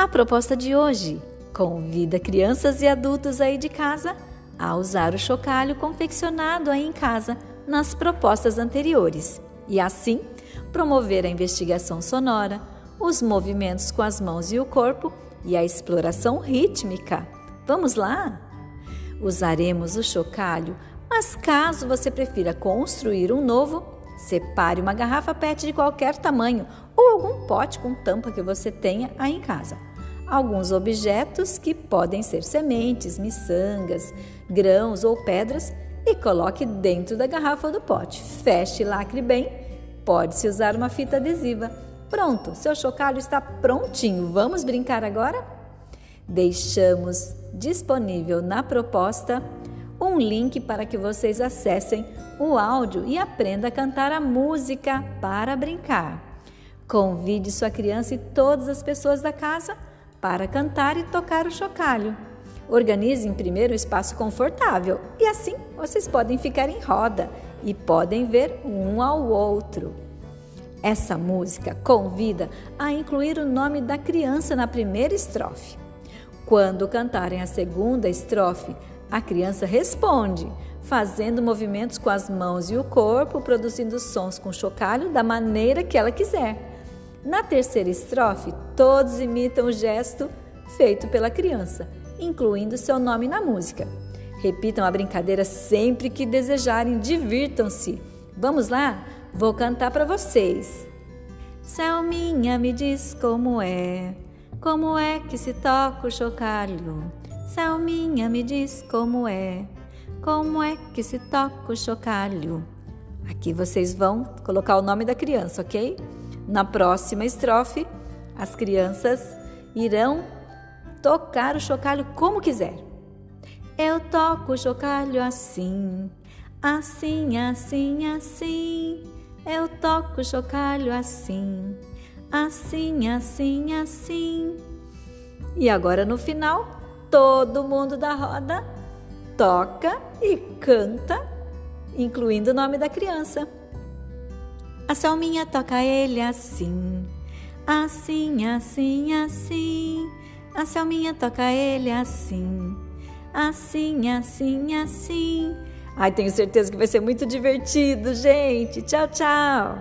A proposta de hoje convida crianças e adultos aí de casa a usar o chocalho confeccionado aí em casa nas propostas anteriores e assim promover a investigação sonora, os movimentos com as mãos e o corpo e a exploração rítmica. Vamos lá? Usaremos o chocalho, mas caso você prefira construir um novo, separe uma garrafa PET de qualquer tamanho ou algum pote com tampa que você tenha aí em casa. Alguns objetos que podem ser sementes, miçangas, grãos ou pedras e coloque dentro da garrafa do pote. Feche e lacre bem. Pode-se usar uma fita adesiva. Pronto, seu chocalho está prontinho. Vamos brincar agora? Deixamos disponível na proposta um link para que vocês acessem o áudio e aprenda a cantar a música para brincar. Convide sua criança e todas as pessoas da casa para cantar e tocar o chocalho. Organizem primeiro um espaço confortável e assim vocês podem ficar em roda e podem ver um ao outro. Essa música convida a incluir o nome da criança na primeira estrofe. Quando cantarem a segunda estrofe, a criança responde, fazendo movimentos com as mãos e o corpo, produzindo sons com chocalho da maneira que ela quiser. Na terceira estrofe, todos imitam o gesto feito pela criança incluindo seu nome na música. Repitam a brincadeira sempre que desejarem, divirtam-se. Vamos lá? Vou cantar para vocês. Selminha me diz como é, como é que se toca o chocalho. Selminha me diz como é, como é que se toca o chocalho. Aqui vocês vão colocar o nome da criança, ok? Na próxima estrofe, as crianças irão tocar o chocalho como quiser. Eu toco o chocalho assim, assim, assim, assim. Eu toco o chocalho assim, assim, assim, assim. E agora no final, todo mundo da roda toca e canta, incluindo o nome da criança. A Selminha toca ele assim, assim, assim, assim. A Selminha toca ele assim, assim, assim, assim. Ai, tenho certeza que vai ser muito divertido, gente. Tchau, tchau.